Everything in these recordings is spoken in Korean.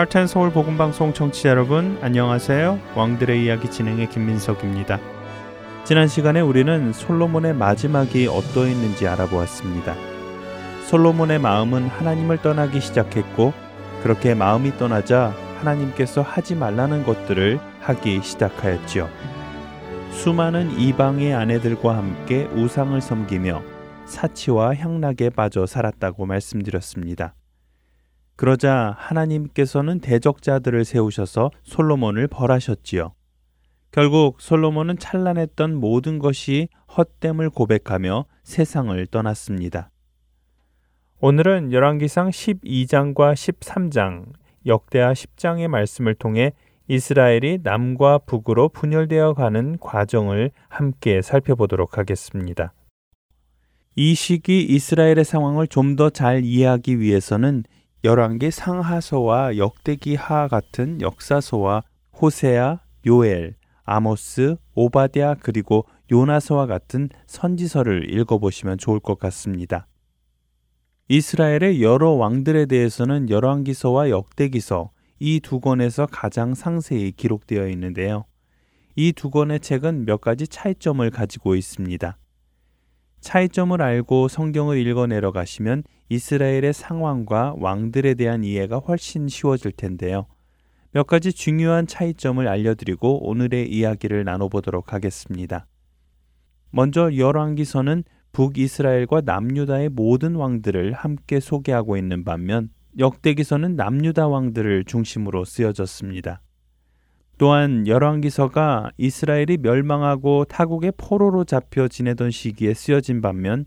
할텐 서울 복음 방송 청취자 여러분 안녕하세요. 왕들의 이야기 진행의 김민석입니다. 지난 시간에 우리는 솔로몬의 마지막이 어떠했는지 알아보았습니다. 솔로몬의 마음은 하나님을 떠나기 시작했고 그렇게 마음이 떠나자 하나님께서 하지 말라는 것들을 하기 시작하였지요. 수많은 이방의 아내들과 함께 우상을 섬기며 사치와 향락에 빠져 살았다고 말씀드렸습니다. 그러자 하나님께서는 대적자들을 세우셔서 솔로몬을 벌하셨지요. 결국 솔로몬은 찬란했던 모든 것이 헛됨을 고백하며 세상을 떠났습니다. 오늘은 열왕기상 12장과 13장, 역대하 10장의 말씀을 통해 이스라엘이 남과 북으로 분열되어 가는 과정을 함께 살펴보도록 하겠습니다. 이 시기 이스라엘의 상황을 좀 더 잘 이해하기 위해서는 열왕기 상하서와 역대기하 같은 역사서와 호세아, 요엘, 아모스, 오바디아 그리고 요나서와 같은 선지서를 읽어보시면 좋을 것 같습니다. 이스라엘의 여러 왕들에 대해서는 열왕기서와 역대기서 이 두 권에서 가장 상세히 기록되어 있는데요. 이 두 권의 책은 몇 가지 차이점을 가지고 있습니다. 차이점을 알고 성경을 읽어 내려 가시면 이스라엘의 상황과 왕들에 대한 이해가 훨씬 쉬워질 텐데요. 몇 가지 중요한 차이점을 알려드리고 오늘의 이야기를 나눠보도록 하겠습니다. 먼저 열왕기서는 북이스라엘과 남유다의 모든 왕들을 함께 소개하고 있는 반면 역대기서는 남유다 왕들을 중심으로 쓰여졌습니다. 또한 열왕기서가 이스라엘이 멸망하고 타국의 포로로 잡혀 지내던 시기에 쓰여진 반면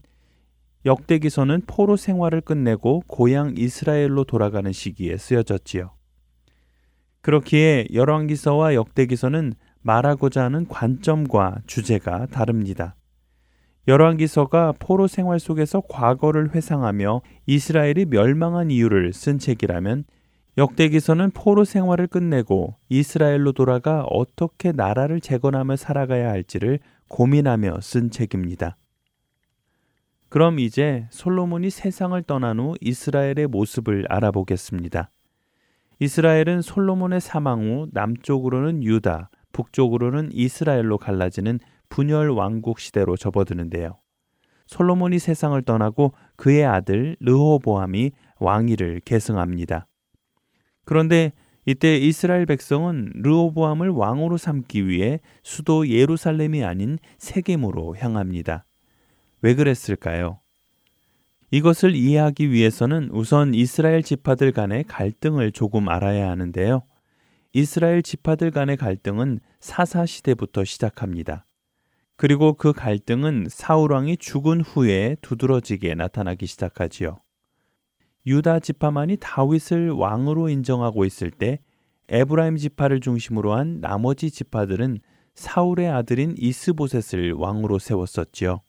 역대기서는 포로 생활을 끝내고 고향 이스라엘로 돌아가는 시기에 쓰여졌지요. 그렇기에 열왕기서와 역대기서는 말하고자 하는 관점과 주제가 다릅니다. 열왕기서가 포로 생활 속에서 과거를 회상하며 이스라엘이 멸망한 이유를 쓴 책이라면 역대기서는 포로 생활을 끝내고 이스라엘로 돌아가 어떻게 나라를 재건하며 살아가야 할지를 고민하며 쓴 책입니다. 그럼 이제 솔로몬이 세상을 떠난 후 이스라엘의 모습을 알아보겠습니다. 이스라엘은 솔로몬의 사망 후 남쪽으로는 유다, 북쪽으로는 이스라엘로 갈라지는 분열 왕국 시대로 접어드는데요. 솔로몬이 세상을 떠나고 그의 아들 르호보암이 왕위를 계승합니다. 그런데 이때 이스라엘 백성은 르호보암을 왕으로 삼기 위해 수도 예루살렘이 아닌 세겜으로 향합니다. 왜 그랬을까요? 이것을 이해하기 위해서는 우선 이스라엘 지파들 간의 갈등을 조금 알아야 하는데요. 이스라엘 지파들 간의 갈등은 사사 시대부터 시작합니다. 그리고 그 갈등은 사울 왕이 죽은 후에 두드러지게 나타나기 시작하지요. 유다 지파만이 다윗을 왕으로 인정하고 있을 때 에브라임 지파를 중심으로 한 나머지 지파들은 사울의 아들인 이스보셋을 왕으로 세웠었지요.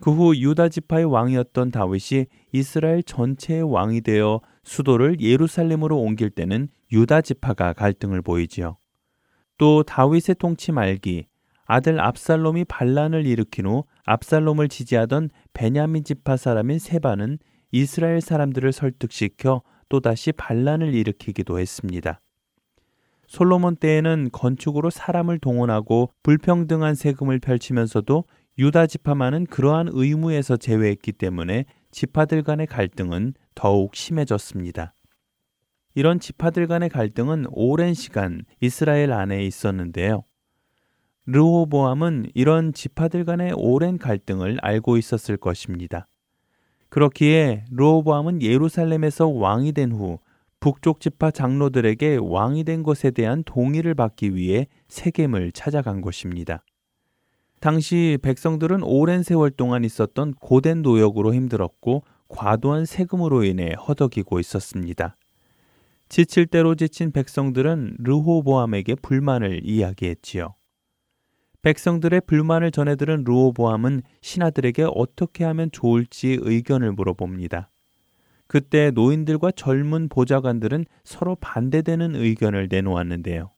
그 후 유다 지파의 왕이었던 다윗이 이스라엘 전체의 왕이 되어 수도를 예루살렘으로 옮길 때는 유다 지파가 갈등을 보이지요. 또 다윗의 통치 말기 아들 압살롬이 반란을 일으킨 후 압살롬을 지지하던 베냐민 지파 사람인 세바는 이스라엘 사람들을 설득시켜 또다시 반란을 일으키기도 했습니다. 솔로몬 때에는 건축으로 사람을 동원하고 불평등한 세금을 펼치면서도 유다 지파만은 그러한 의무에서 제외했기 때문에 지파들 간의 갈등은 더욱 심해졌습니다. 이런 지파들 간의 갈등은 오랜 시간 이스라엘 안에 있었는데요. 르호보암은 이런 지파들 간의 오랜 갈등을 알고 있었을 것입니다. 그렇기에 르호보암은 예루살렘에서 왕이 된 후 북쪽 지파 장로들에게 왕이 된 것에 대한 동의를 받기 위해 세겜을 찾아간 것입니다. 당시 백성들은 오랜 세월 동안 있었던 고된 노역으로 힘들었고 과도한 세금으로 인해 허덕이고 있었습니다. 지칠 대로 지친 백성들은 르호보암에게 불만을 이야기했지요. 백성들의 불만을 전해 들은 르호보암은 신하들에게 어떻게 하면 좋을지 의견을 물어봅니다. 그때 노인들과 젊은 보좌관들은 서로 반대되는 의견을 내놓았는데요.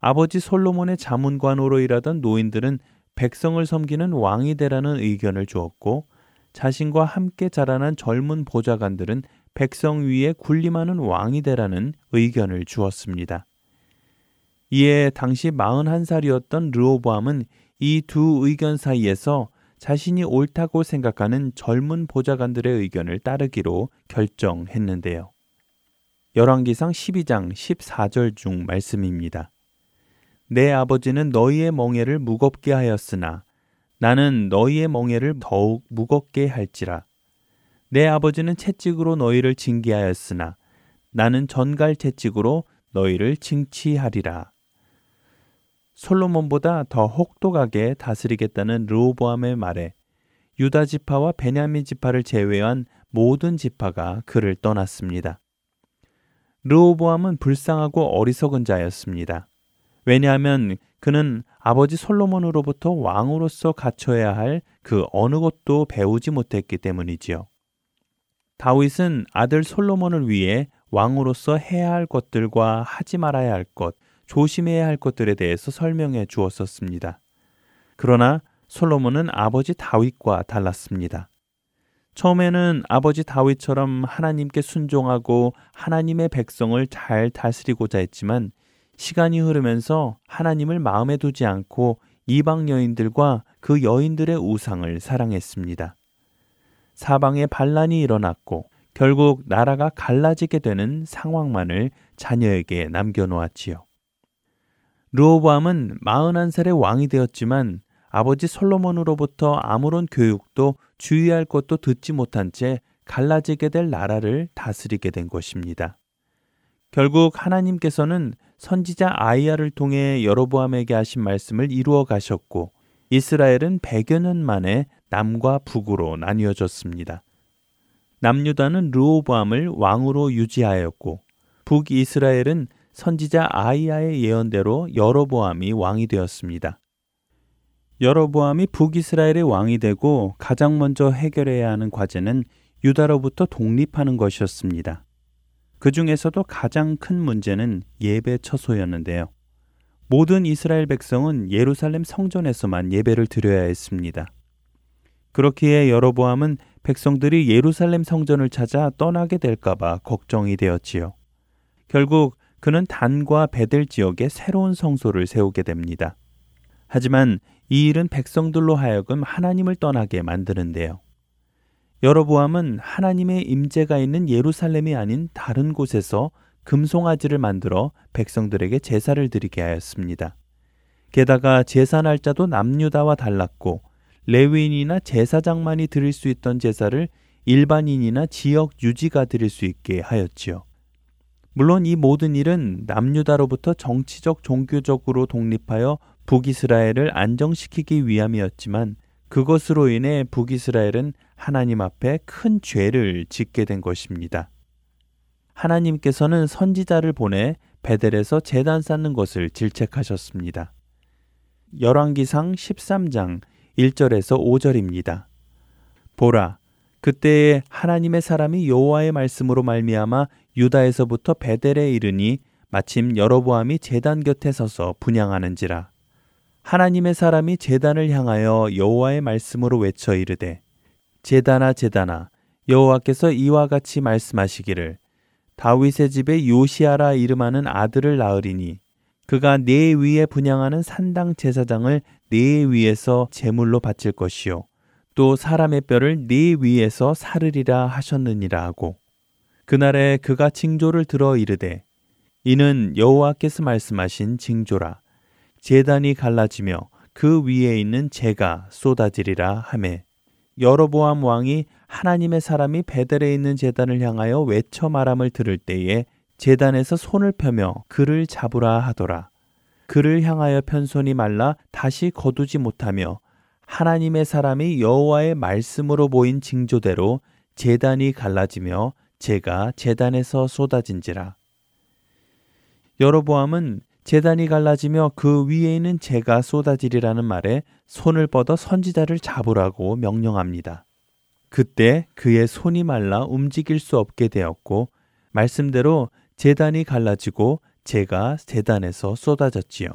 아버지 솔로몬의 자문관으로 일하던 노인들은 백성을 섬기는 왕이 되라는 의견을 주었고 자신과 함께 자라난 젊은 보좌관들은 백성 위에 군림하는 왕이 되라는 의견을 주었습니다. 이에 당시 41살이었던 르오보암은 이 두 의견 사이에서 자신이 옳다고 생각하는 젊은 보좌관들의 의견을 따르기로 결정했는데요. 열왕기상 12장 14절 중 말씀입니다. 내 아버지는 너희의 멍에를 무겁게 하였으나 나는 너희의 멍에를 더욱 무겁게 할지라. 내 아버지는 채찍으로 너희를 징계하였으나 나는 전갈 채찍으로 너희를 징치하리라. 솔로몬보다 더 혹독하게 다스리겠다는 르호보암의 말에 유다 지파와 베냐민 지파를 제외한 모든 지파가 그를 떠났습니다. 르호보암은 불쌍하고 어리석은 자였습니다. 왜냐하면 그는 아버지 솔로몬으로부터 왕으로서 갖춰야 할 그 어느 것도 배우지 못했기 때문이지요. 다윗은 아들 솔로몬을 위해 왕으로서 해야 할 것들과 하지 말아야 할 것, 조심해야 할 것들에 대해서 설명해 주었었습니다. 그러나 솔로몬은 아버지 다윗과 달랐습니다. 처음에는 아버지 다윗처럼 하나님께 순종하고 하나님의 백성을 잘 다스리고자 했지만 시간이 흐르면서 하나님을 마음에 두지 않고 이방 여인들과 그 여인들의 우상을 사랑했습니다. 사방에 반란이 일어났고 결국 나라가 갈라지게 되는 상황만을 자녀에게 남겨놓았지요. 르호보암은 41살의 왕이 되었지만 아버지 솔로몬으로부터 아무런 교육도 주의할 것도 듣지 못한 채 갈라지게 될 나라를 다스리게 된 것입니다. 결국 하나님께서는 선지자 아이야를 통해 여로보암에게 하신 말씀을 이루어 가셨고 이스라엘은 100여 년 만에 남과 북으로 나뉘어졌습니다. 남유다는 르오보암을 왕으로 유지하였고 북이스라엘은 선지자 아이야의 예언대로 여로보암이 왕이 되었습니다. 여로보암이 북이스라엘의 왕이 되고 가장 먼저 해결해야 하는 과제는 유다로부터 독립하는 것이었습니다. 그 중에서도 가장 큰 문제는 예배 처소였는데요. 모든 이스라엘 백성은 예루살렘 성전에서만 예배를 드려야 했습니다. 그렇기에 여로보암은 백성들이 예루살렘 성전을 찾아 떠나게 될까봐 걱정이 되었지요. 결국 그는 단과 베델 지역에 새로운 성소를 세우게 됩니다. 하지만 이 일은 백성들로 하여금 하나님을 떠나게 만드는데요. 여로보암은 하나님의 임재가 있는 예루살렘이 아닌 다른 곳에서 금송아지를 만들어 백성들에게 제사를 드리게 하였습니다. 게다가 제사 날짜도 남유다와 달랐고 레위인이나 제사장만이 드릴 수 있던 제사를 일반인이나 지역 유지가 드릴 수 있게 하였지요. 물론 이 모든 일은 남유다로부터 정치적 종교적으로 독립하여 북이스라엘을 안정시키기 위함이었지만 그것으로 인해 북이스라엘은 하나님 앞에 큰 죄를 짓게 된 것입니다. 하나님께서는 선지자를 보내 베델에서 재단 쌓는 것을 질책하셨습니다. 열왕기상 13장 1절에서 5절입니다. 보라 그때에 하나님의 사람이 여호와의 말씀으로 말미암아 유다에서부터 베델에 이르니 마침 여로보암이 제단 곁에 서서 분양하는지라. 하나님의 사람이 제단을 향하여 여호와의 말씀으로 외쳐 이르되 제단아 제단아 여호와께서 이와 같이 말씀하시기를 다윗의 집에 요시아라 이름하는 아들을 낳으리니 그가 네 위에 분양하는 산당 제사장을 네 위에서 제물로 바칠 것이요 또 사람의 뼈를 네 위에서 사르리라 하셨느니라 하고 그날에 그가 징조를 들어 이르되 이는 여호와께서 말씀하신 징조라 제단이 갈라지며 그 위에 있는 재가 쏟아지리라 하매 여로보암 왕이 하나님의 사람이 베델에 있는 제단을 향하여 외쳐 말함을 들을 때에 재단에서 손을 펴며 그를 잡으라 하더라. 그를 향하여 편 손이 말라 다시 거두지 못하며 하나님의 사람이 여호와의 말씀으로 보인 징조대로 재단이 갈라지며 재가 재단에서 쏟아진지라. 여로보암은 재단이 갈라지며 그 위에 있는 재가 쏟아지리라는 말에 손을 뻗어 선지자를 잡으라고 명령합니다. 그때 그의 손이 말라 움직일 수 없게 되었고 말씀대로 재단이 갈라지고 재가 재단에서 쏟아졌지요.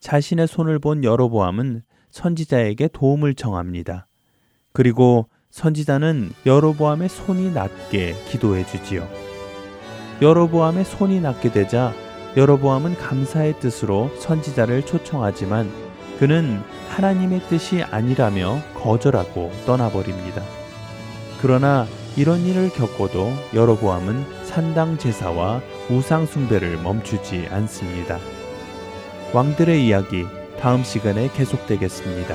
자신의 손을 본 여로보암은 선지자에게 도움을 청합니다. 그리고 선지자는 여로보암의 손이 낫게 기도해 주지요. 여로보암의 손이 낫게 되자 여로보암은 감사의 뜻으로 선지자를 초청하지만 그는 하나님의 뜻이 아니라며 거절하고 떠나버립니다. 그러나 이런 일을 겪고도 여로보암은 산당 제사와 우상 숭배를 멈추지 않습니다. 왕들의 이야기 다음 시간에 계속되겠습니다.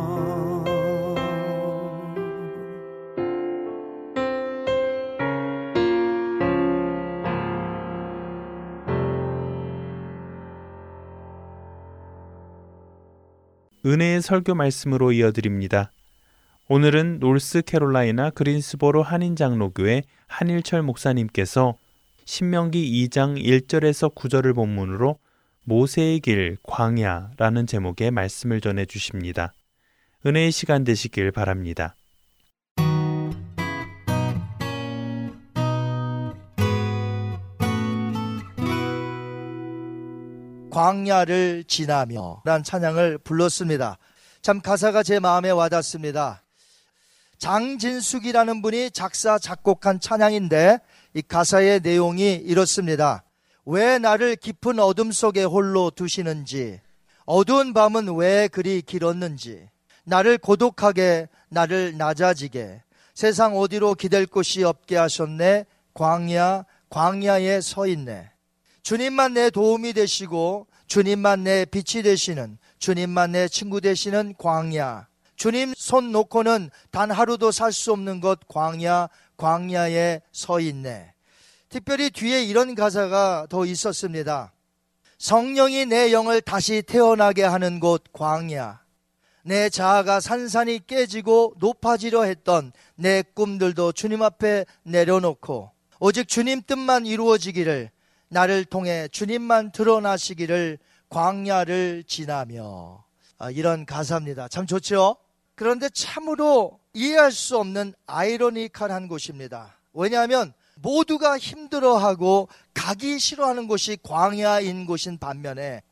은혜의 설교 말씀으로 이어드립니다. 오늘은 노스캐롤라이나 그린스보로 한인장로교회 한일철 목사님께서 신명기 2장 1절에서 9절을 본문으로 모세의 길 광야라는 제목의 말씀을 전해 주십니다. 은혜의 시간 되시길 바랍니다. 광야를 지나며 란 찬양을 불렀습니다. 참 가사가 제 마음에 와닿습니다. 장진숙이라는 분이 작사 작곡한 찬양인데 이 가사의 내용이 이렇습니다. 왜 나를 깊은 어둠 속에 홀로 두시는지 어두운 밤은 왜 그리 길었는지 나를 고독하게 나를 낮아지게 세상 어디로 기댈 곳이 없게 하셨네 광야 광야에 서 있네 주님만 내 도움이 되시고 주님만 내 빛이 되시는 주님만 내 친구 되시는 광야. 주님 손 놓고는 단 하루도 살 수 없는 것 광야, 광야에 서 있네. 특별히 뒤에 이런 가사가 더 있었습니다. 성령이 내 영을 다시 태어나게 하는 곳 광야. 내 자아가 산산이 깨지고 높아지려 했던 내 꿈들도 주님 앞에 내려놓고 오직 주님 뜻만 이루어지기를 나를 통해 주님만 드러나시기를 광야를 지나며 아, 이런 가사입니다. 참 좋죠? 그런데 참으로 이해할 수 없는 아이러니컬한 곳입니다. 왜냐하면 모두가 힘들어하고 가기 싫어하는 곳이 광야인 곳인 반면에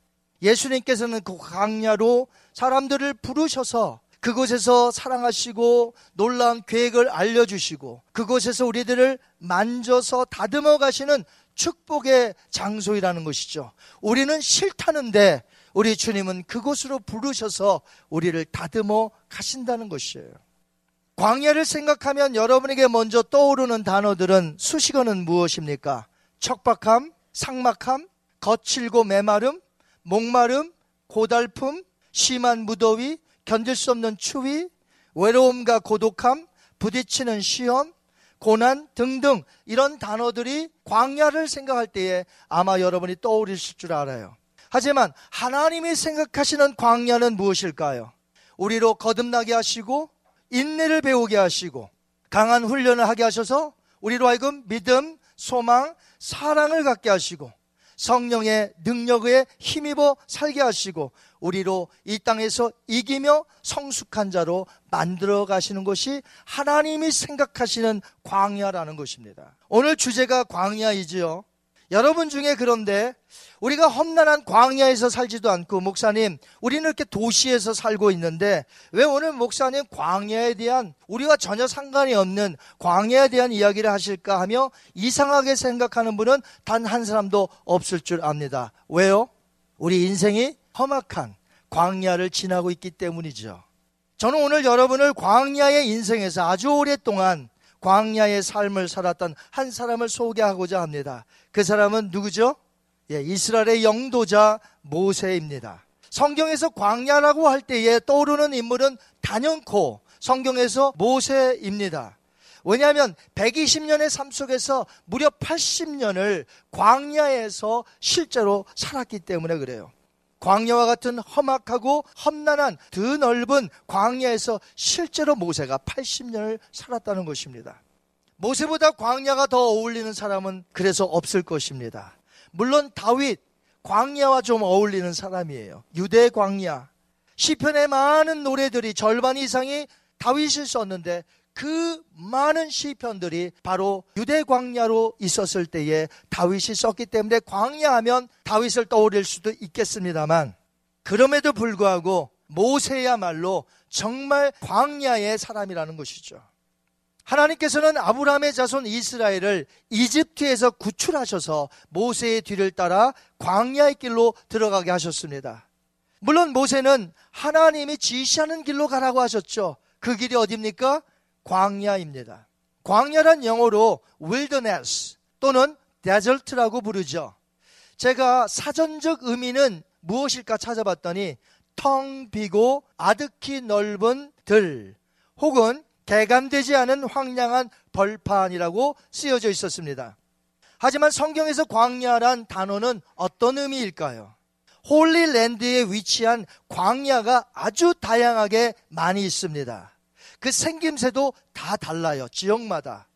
예수님께서는 그 광야로 사람들을 부르셔서 그곳에서 사랑하시고 놀라운 계획을 알려주시고 그곳에서 우리들을 만져서 다듬어 가시는 축복의 장소이라는 것이죠. 우리는 싫다는데 우리 주님은 그곳으로 부르셔서 우리를 다듬어 가신다는 것이에요. 광야를 생각하면 여러분에게 먼저 떠오르는 단어들은 수식어는 무엇입니까? 척박함, 상막함, 거칠고 메마름, 목마름, 고달픔, 심한 무더위, 견딜 수 없는 추위, 외로움과 고독함, 부딪히는 시험, 고난 등등 이런 단어들이 광야를 생각할 때에 아마 여러분이 떠오르실 줄 알아요. 하지만 하나님이 생각하시는 광야는 무엇일까요? 우리로 거듭나게 하시고 인내를 배우게 하시고 강한 훈련을 하게 하셔서 우리로 하여금 믿음, 소망, 사랑을 갖게 하시고 성령의 능력에 힘입어 살게 하시고 우리로 이 땅에서 이기며 성숙한 자로 만들어 가시는 것이 하나님이 생각하시는 광야라는 것입니다. 오늘 주제가 광야이지요. 여러분 중에 그런데 우리가 험난한 광야에서 살지도 않고 목사님 우리는 이렇게 도시에서 살고 있는데 왜 오늘 목사님 광야에 대한 우리와 전혀 상관이 없는 광야에 대한 이야기를 하실까 하며 이상하게 생각하는 분은 단 한 사람도 없을 줄 압니다. 왜요? 우리 인생이 험악한 광야를 지나고 있기 때문이죠. 저는 오늘 여러분을 광야의 인생에서 아주 오랫동안 광야의 삶을 살았던 한 사람을 소개하고자 합니다. 그 사람은 누구죠? 예, 이스라엘의 영도자 모세입니다. 성경에서 광야라고 할 때에 떠오르는 인물은 단연코 성경에서 모세입니다. 왜냐하면 120년의 삶 속에서 무려 80년을 광야에서 실제로 살았기 때문에 그래요. 광야와 같은 험악하고 험난한 드넓은 광야에서 실제로 모세가 80년을 살았다는 것입니다. 모세보다 광야가 더 어울리는 사람은 그래서 없을 것입니다. 물론 다윗 광야와 좀 어울리는 사람이에요. 유대 광야. 시편의 많은 노래들이 절반 이상이 다윗이 썼는데 그 많은 시편들이 바로 유대 광야로 있었을 때에 다윗이 썼기 때문에 광야하면 다윗을 떠올릴 수도 있겠습니다만 그럼에도 불구하고 모세야말로 정말 광야의 사람이라는 것이죠. 하나님께서는 아브라함의 자손 이스라엘을 이집트에서 구출하셔서 모세의 뒤를 따라 광야의 길로 들어가게 하셨습니다. 물론 모세는 하나님이 지시하는 길로 가라고 하셨죠. 그 길이 어딥니까? 광야입니다. 광야란 영어로 wilderness 또는 desert라고 부르죠. 제가 사전적 의미는 무엇일까 찾아봤더니 텅 비고 아득히 넓은 들 혹은 개감되지 않은 황량한 벌판이라고 쓰여져 있었습니다. 하지만 성경에서 광야란 단어는 어떤 의미일까요? 홀리랜드에 위치한 광야가 아주 다양하게 많이 있습니다. 그 생김새도 다 달라요. 지역마다.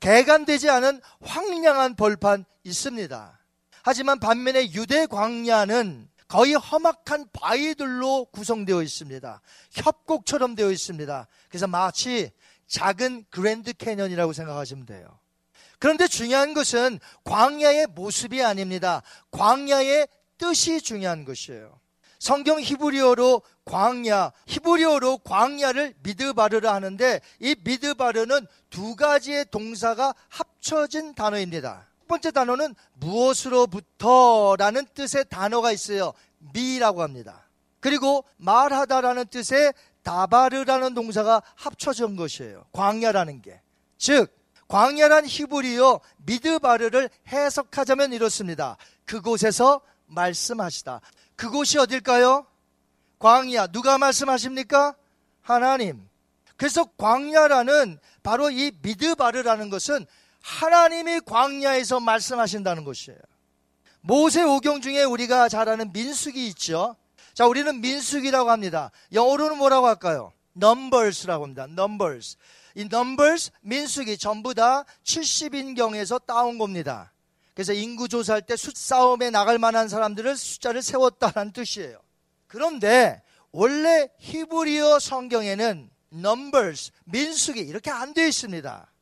개간되지 않은 황량한 벌판 있습니다. 하지만 반면에 유대 광야는 거의 험악한 바위들로 구성되어 있습니다. 협곡처럼 되어 있습니다. 그래서 마치 작은 그랜드 캐년이라고 생각하시면 돼요. 그런데 중요한 것은 광야의 모습이 아닙니다. 광야의 뜻이 중요한 것이에요. 성경 히브리어로 광야, 히브리어로 광야를 미드바르라 하는데 이 미드바르는 두 가지의 동사가 합쳐진 단어입니다. 첫 번째 단어는 무엇으로부터라는 뜻의 단어가 있어요. 미라고 합니다. 그리고 말하다라는 뜻의 다바르라는 동사가 합쳐진 것이에요. 광야라는 게. 즉, 광야란 히브리어 미드바르를 해석하자면 이렇습니다. 그곳에서 말씀하시다. 그곳이 어딜까요? 광야. 누가 말씀하십니까? 하나님. 그래서 광야라는 바로 이 미드바르라는 것은 하나님이 광야에서 말씀하신다는 것이에요. 모세 오경 중에 우리가 잘 아는 민숙이 있죠. 자, 우리는 민숙이라고 합니다. 영어로는 뭐라고 할까요? numbers라고 합니다. numbers. 이 numbers, 민숙이 전부 다 70인경에서 따온 겁니다. 그래서 인구 조사할 때 숫싸움에 나갈 만한 사람들을 숫자를 세웠다는 뜻이에요. 그런데 원래 히브리어 성경에는 numbers, 민숙이 이렇게 안 되어 있습니다.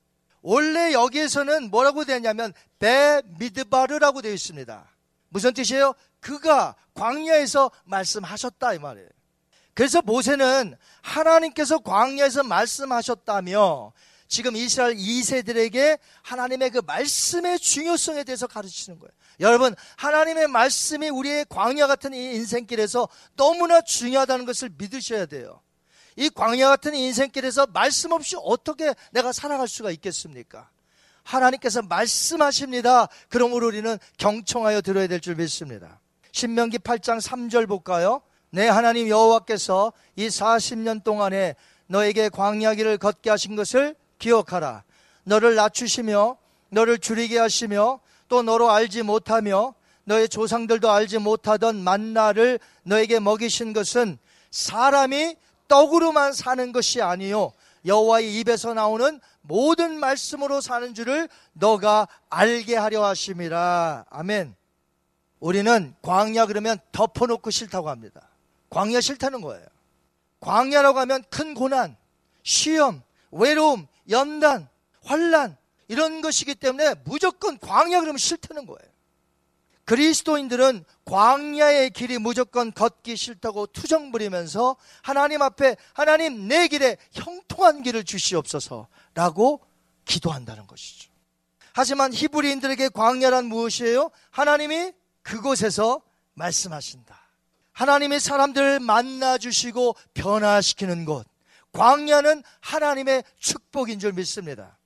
원래 여기에서는 뭐라고 되냐면 배 미드바르라고 되어 있습니다. 무슨 뜻이에요? 그가 광야에서 말씀하셨다 이 말이에요. 그래서 모세는 하나님께서 광야에서 말씀하셨다며 지금 이스라엘 2세들에게 하나님의 그 말씀의 중요성에 대해서 가르치는 거예요. 여러분, 하나님의 말씀이 우리의 광야 같은 이 인생길에서 너무나 중요하다는 것을 믿으셔야 돼요. 이 광야 같은 인생길에서 말씀 없이 어떻게 내가 살아갈 수가 있겠습니까? 하나님께서 말씀하십니다. 그러므로 우리는 경청하여 들어야 될 줄 믿습니다. 신명기 8장 3절 볼까요? 내 하나님 여호와께서 이 40년 동안에 너에게 광야길을 걷게 하신 것을 기억하라. 너를 낮추시며 너를 줄이게 하시며 또 너로 알지 못하며 너의 조상들도 알지 못하던 만나를 너에게 먹이신 것은 사람이 떡으로만 사는 것이 아니요 여호와의 입에서 나오는 모든 말씀으로 사는 줄을 너가 알게 하려 하심이라. 아멘. 우리는 광야 그러면 덮어놓고 싫다고 합니다. 광야 싫다는 거예요. 광야라고 하면 큰 고난, 시험, 외로움, 연단, 환란 이런 것이기 때문에 무조건 광야 그러면 싫다는 거예요. 그리스도인들은 광야의 길이 무조건 걷기 싫다고 투정 부리면서 하나님 앞에 하나님 내 길에 형통한 길을 주시옵소서라고 기도한다는 것이죠. 하지만 히브리인들에게 광야란 무엇이에요? 하나님이 그곳에서 말씀하신다. 하나님이 사람들을 만나 주시고 변화시키는 곳. 광야는 하나님의 축복인 줄 믿습니다.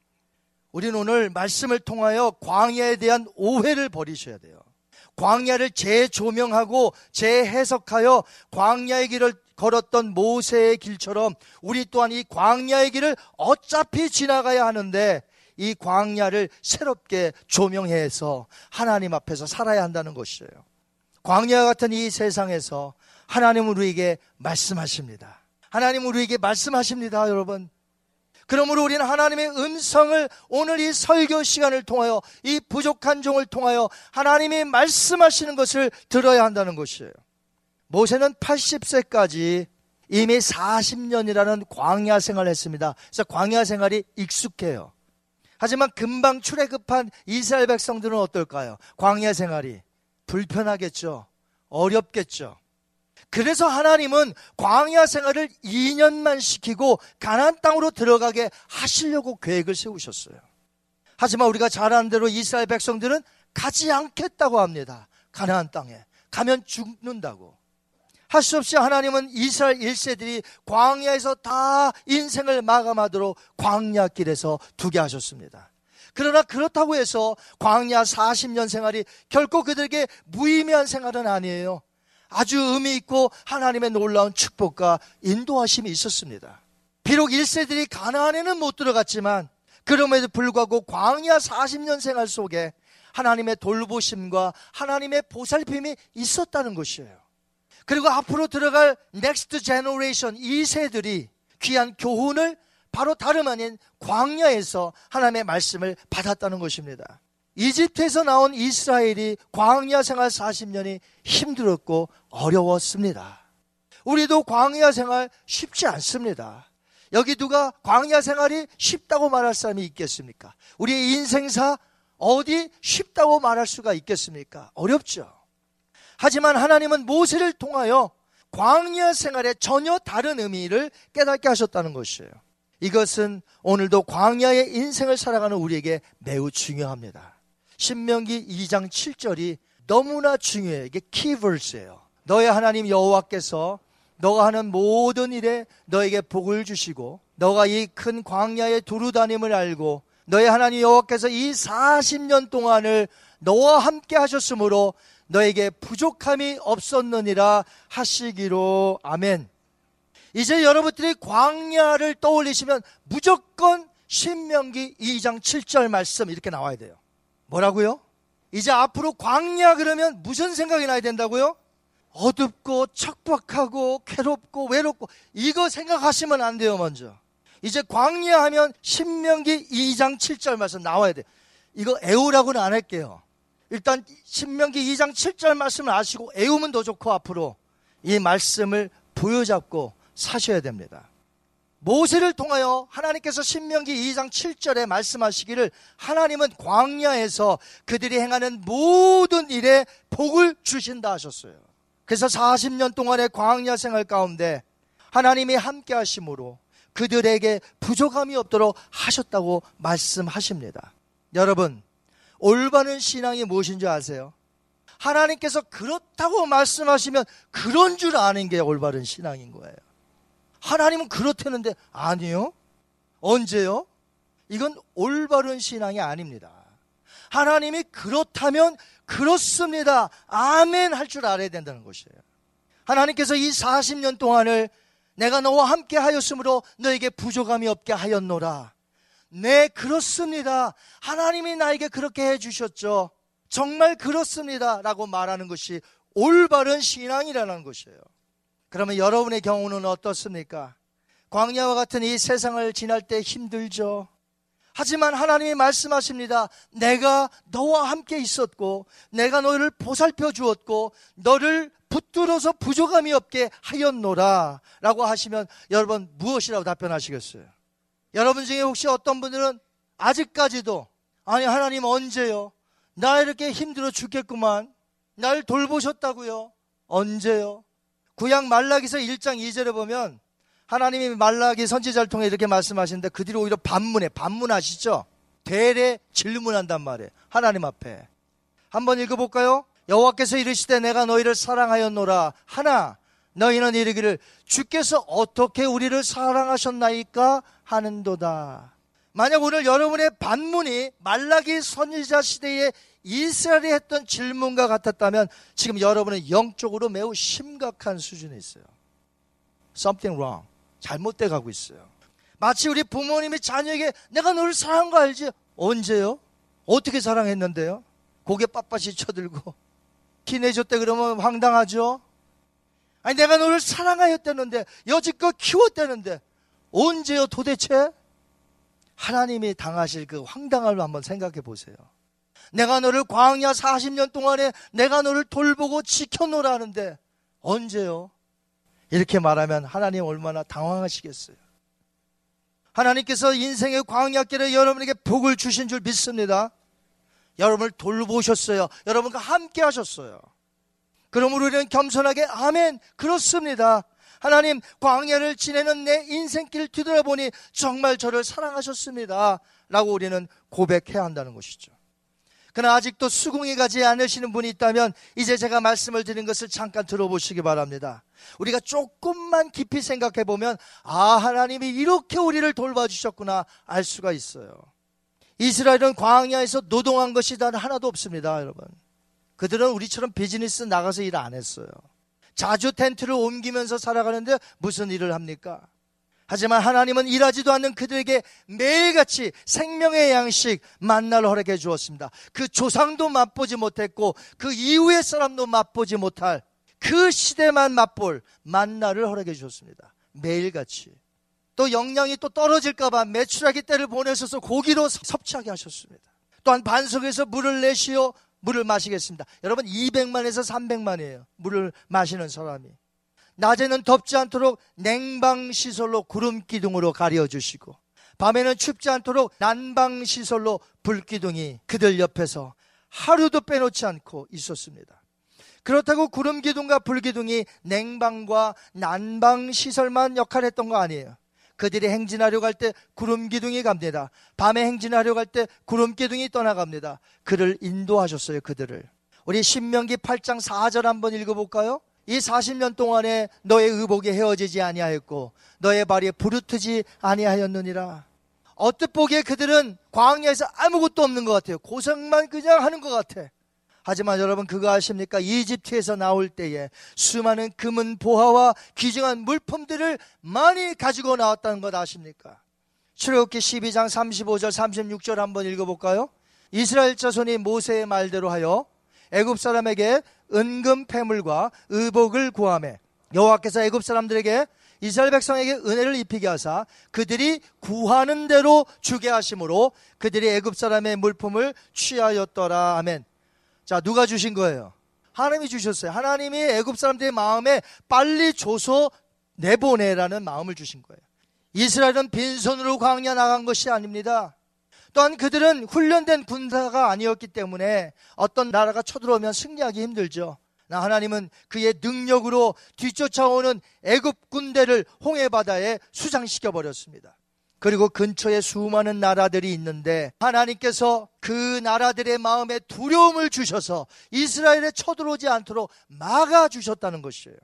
우리는 오늘 말씀을 통하여 광야에 대한 오해를 버리셔야 돼요. 광야를 재조명하고 재해석하여 광야의 길을 걸었던 모세의 길처럼 우리 또한 이 광야의 길을 어차피 지나가야 하는데 이 광야를 새롭게 조명해서 하나님 앞에서 살아야 한다는 것이에요. 광야 같은 이 세상에서 하나님은 우리에게 말씀하십니다. 하나님은 우리에게 말씀하십니다, 여러분. 그러므로 우리는 하나님의 음성을 오늘 이 설교 시간을 통하여 이 부족한 종을 통하여 하나님이 말씀하시는 것을 들어야 한다는 것이에요. 모세는 80세까지 이미 40년이라는 광야 생활을 했습니다. 그래서 광야 생활이 익숙해요. 하지만 금방 출애굽한 이스라엘 백성들은 어떨까요? 광야 생활이 불편하겠죠. 어렵겠죠. 그래서 하나님은 광야 생활을 2년만 시키고 가나안 땅으로 들어가게 하시려고 계획을 세우셨어요. 하지만 우리가 잘 아는 대로 이스라엘 백성들은 가지 않겠다고 합니다. 가나안 땅에 가면 죽는다고. 할 수 없이 하나님은 이스라엘 1세들이 광야에서 다 인생을 마감하도록 광야 길에서 두게 하셨습니다. 그러나 그렇다고 해서 광야 40년 생활이 결코 그들에게 무의미한 생활은 아니에요. 아주 의미 있고 하나님의 놀라운 축복과 인도하심이 있었습니다. 비록 1세들이 가나안에는 못 들어갔지만 그럼에도 불구하고 광야 40년 생활 속에 하나님의 돌보심과 하나님의 보살핌이 있었다는 것이에요. 그리고 앞으로 들어갈 next generation 2세들이 귀한 교훈을 바로 다름 아닌 광야에서 하나님의 말씀을 받았다는 것입니다. 이집트에서 나온 이스라엘이 광야 생활 40년이 힘들었고 어려웠습니다. 우리도 광야 생활 쉽지 않습니다. 여기 누가 광야 생활이 쉽다고 말할 사람이 있겠습니까? 우리의 인생사 어디 쉽다고 말할 수가 있겠습니까? 어렵죠. 하지만 하나님은 모세를 통하여 광야 생활의 전혀 다른 의미를 깨닫게 하셨다는 것이에요. 이것은 오늘도 광야의 인생을 살아가는 우리에게 매우 중요합니다. 신명기 2장 7절이 너무나 중요해요. 이게 키버스예요. 너의 하나님 여호와께서 너가 하는 모든 일에 너에게 복을 주시고 너가 이 큰 광야에 두루 다님을 알고 너의 하나님 여호와께서 이 40년 동안을 너와 함께 하셨으므로 너에게 부족함이 없었느니라 하시기로 아멘. 이제 여러분들이 광야를 떠올리시면 무조건 신명기 2장 7절 말씀 이렇게 나와야 돼요. 뭐라고요? 이제 앞으로 광야 그러면 무슨 생각이 나야 된다고요? 어둡고 척박하고 괴롭고 외롭고 이거 생각하시면 안 돼요 먼저 이제 광야 하면 신명기 2장 7절 말씀 나와야 돼 이거 애우라고는 안 할게요 일단 신명기 2장 7절 말씀을 아시고 애우면 더 좋고 앞으로 이 말씀을 부여잡고 사셔야 됩니다 모세를 통하여 하나님께서 신명기 2장 7절에 말씀하시기를 하나님은 광야에서 그들이 행하는 모든 일에 복을 주신다 하셨어요. 그래서 40년 동안의 광야 생활 가운데 하나님이 함께 하심으로 그들에게 부족함이 없도록 하셨다고 말씀하십니다. 여러분, 올바른 신앙이 무엇인지 아세요? 하나님께서 그렇다고 말씀하시면 그런 줄 아는 게 올바른 신앙인 거예요. 하나님은 그렇다는데 아니요. 언제요? 이건 올바른 신앙이 아닙니다. 하나님이 그렇다면 그렇습니다. 아멘 할 줄 알아야 된다는 것이에요. 하나님께서 이 40년 동안을 내가 너와 함께 하였으므로 너에게 부족함이 없게 하였노라. 네, 그렇습니다. 하나님이 나에게 그렇게 해주셨죠. 정말 그렇습니다. 라고 말하는 것이 올바른 신앙이라는 것이에요. 그러면 여러분의 경우는 어떻습니까? 광야와 같은 이 세상을 지날 때 힘들죠. 하지만 하나님이 말씀하십니다. 내가 너와 함께 있었고, 내가 너를 보살펴 주었고, 너를 붙들어서 부족함이 없게 하였노라. 라고 하시면 여러분 무엇이라고 답변하시겠어요? 여러분 중에 혹시 어떤 분들은 아직까지도, 아니, 하나님 언제요? 나 이렇게 힘들어 죽겠구만. 날 돌보셨다고요? 언제요? 구약 말라기서 1장 2절에 보면 하나님이 말라기 선지자를 통해 이렇게 말씀하시는데 그 뒤로 오히려 반문해. 반문하시죠? 대례 질문한단 말이에요. 하나님 앞에. 한번 읽어볼까요? 여호와께서 이르시되 내가 너희를 사랑하였노라 하나 너희는 이르기를 주께서 어떻게 우리를 사랑하셨나이까 하는도다. 만약 오늘 여러분의 반문이 말라기 선지자 시대에 이스라엘이 했던 질문과 같았다면 지금 여러분은 영적으로 매우 심각한 수준에 있어요. Something wrong. 잘못돼 가고 있어요. 마치 우리 부모님이 자녀에게 내가 너를 사랑한 거 알지? 언제요? 어떻게 사랑했는데요? 고개 빳빳이 쳐들고 키내줬대 그러면 황당하죠? 아니 내가 너를 사랑하였다는데 여지껏 키웠다는데 언제요 도대체? 하나님이 당하실 그 황당함을 한번 생각해 보세요. 내가 너를 광야 40년 동안에 내가 너를 돌보고 지켜놓으라는데 언제요? 이렇게 말하면 하나님 얼마나 당황하시겠어요. 하나님께서 인생의 광야길에 여러분에게 복을 주신 줄 믿습니다. 여러분을 돌보셨어요. 여러분과 함께 하셨어요. 그러므로 우리는 겸손하게 아멘 그렇습니다. 하나님 광야를 지내는 내 인생길 뒤돌아보니 정말 저를 사랑하셨습니다. 라고 우리는 고백해야 한다는 것이죠. 그러나 아직도 수긍이 가지 않으시는 분이 있다면 이제 제가 말씀을 드린 것을 잠깐 들어보시기 바랍니다. 우리가 조금만 깊이 생각해 보면 아 하나님이 이렇게 우리를 돌봐주셨구나 알 수가 있어요. 이스라엘은 광야에서 노동한 것이 단 하나도 없습니다, 여러분. 그들은 우리처럼 비즈니스 나가서 일 안 했어요. 자주 텐트를 옮기면서 살아가는데 무슨 일을 합니까? 하지만 하나님은 일하지도 않는 그들에게 매일같이 생명의 양식 만나를 허락해 주었습니다. 그 조상도 맛보지 못했고 그 이후의 사람도 맛보지 못할 그 시대만 맛볼 만나를 허락해 주었습니다. 매일같이. 또 영양이 또 떨어질까봐 매출하기 때를 보내셔서 고기로 섭취하게 하셨습니다. 또한 반석에서 물을 내시어 물을 마시겠습니다. 여러분 200만에서 300만이에요. 물을 마시는 사람이. 낮에는 덥지 않도록 냉방 시설로 구름 기둥으로 가려 주시고 밤에는 춥지 않도록 난방 시설로 불 기둥이 그들 옆에서 하루도 빼놓지 않고 있었습니다. 그렇다고 구름 기둥과 불 기둥이 냉방과 난방 시설만 역할을 했던 거 아니에요. 그들이 행진하려고 할때 구름 기둥이 갑니다. 밤에 행진하려고 할때 구름 기둥이 떠나갑니다. 그를 인도하셨어요, 그들을. 우리 신명기 8장 4절 한번 읽어볼까요? 이 40년 동안에 너의 의복이 헤어지지 아니하였고 너의 발이 부르트지 아니하였느니라. 어뜻 보기에 그들은 광야에서 아무것도 없는 것 같아요. 고생만 그냥 하는 것 같아. 하지만 여러분 그거 아십니까? 이집트에서 나올 때에 수많은 금은 보화와 귀중한 물품들을 많이 가지고 나왔다는 것 아십니까? 출애굽기 12장 35절 36절 한번 읽어볼까요? 이스라엘 자손이 모세의 말대로 하여 애굽 사람에게 은금 패물과 의복을 구함에 여호와께서 애굽 사람들에게 이스라엘 백성에게 은혜를 입히게 하사 그들이 구하는 대로 주게 하심으로 그들이 애굽 사람의 물품을 취하였더라 아멘. 자, 누가 주신 거예요? 하나님이 주셨어요. 하나님이 애굽 사람들의 마음에 빨리 줘서 내보내라는 마음을 주신 거예요. 이스라엘은 빈손으로 광야 나간 것이 아닙니다. 또한 그들은 훈련된 군사가 아니었기 때문에 어떤 나라가 쳐들어오면 승리하기 힘들죠. 나 하나님은 그의 능력으로 뒤쫓아오는 애굽 군대를 홍해 바다에 수장시켜 버렸습니다. 그리고 근처에 수많은 나라들이 있는데 하나님께서 그 나라들의 마음에 두려움을 주셔서 이스라엘에 쳐들어오지 않도록 막아 주셨다는 것이에요.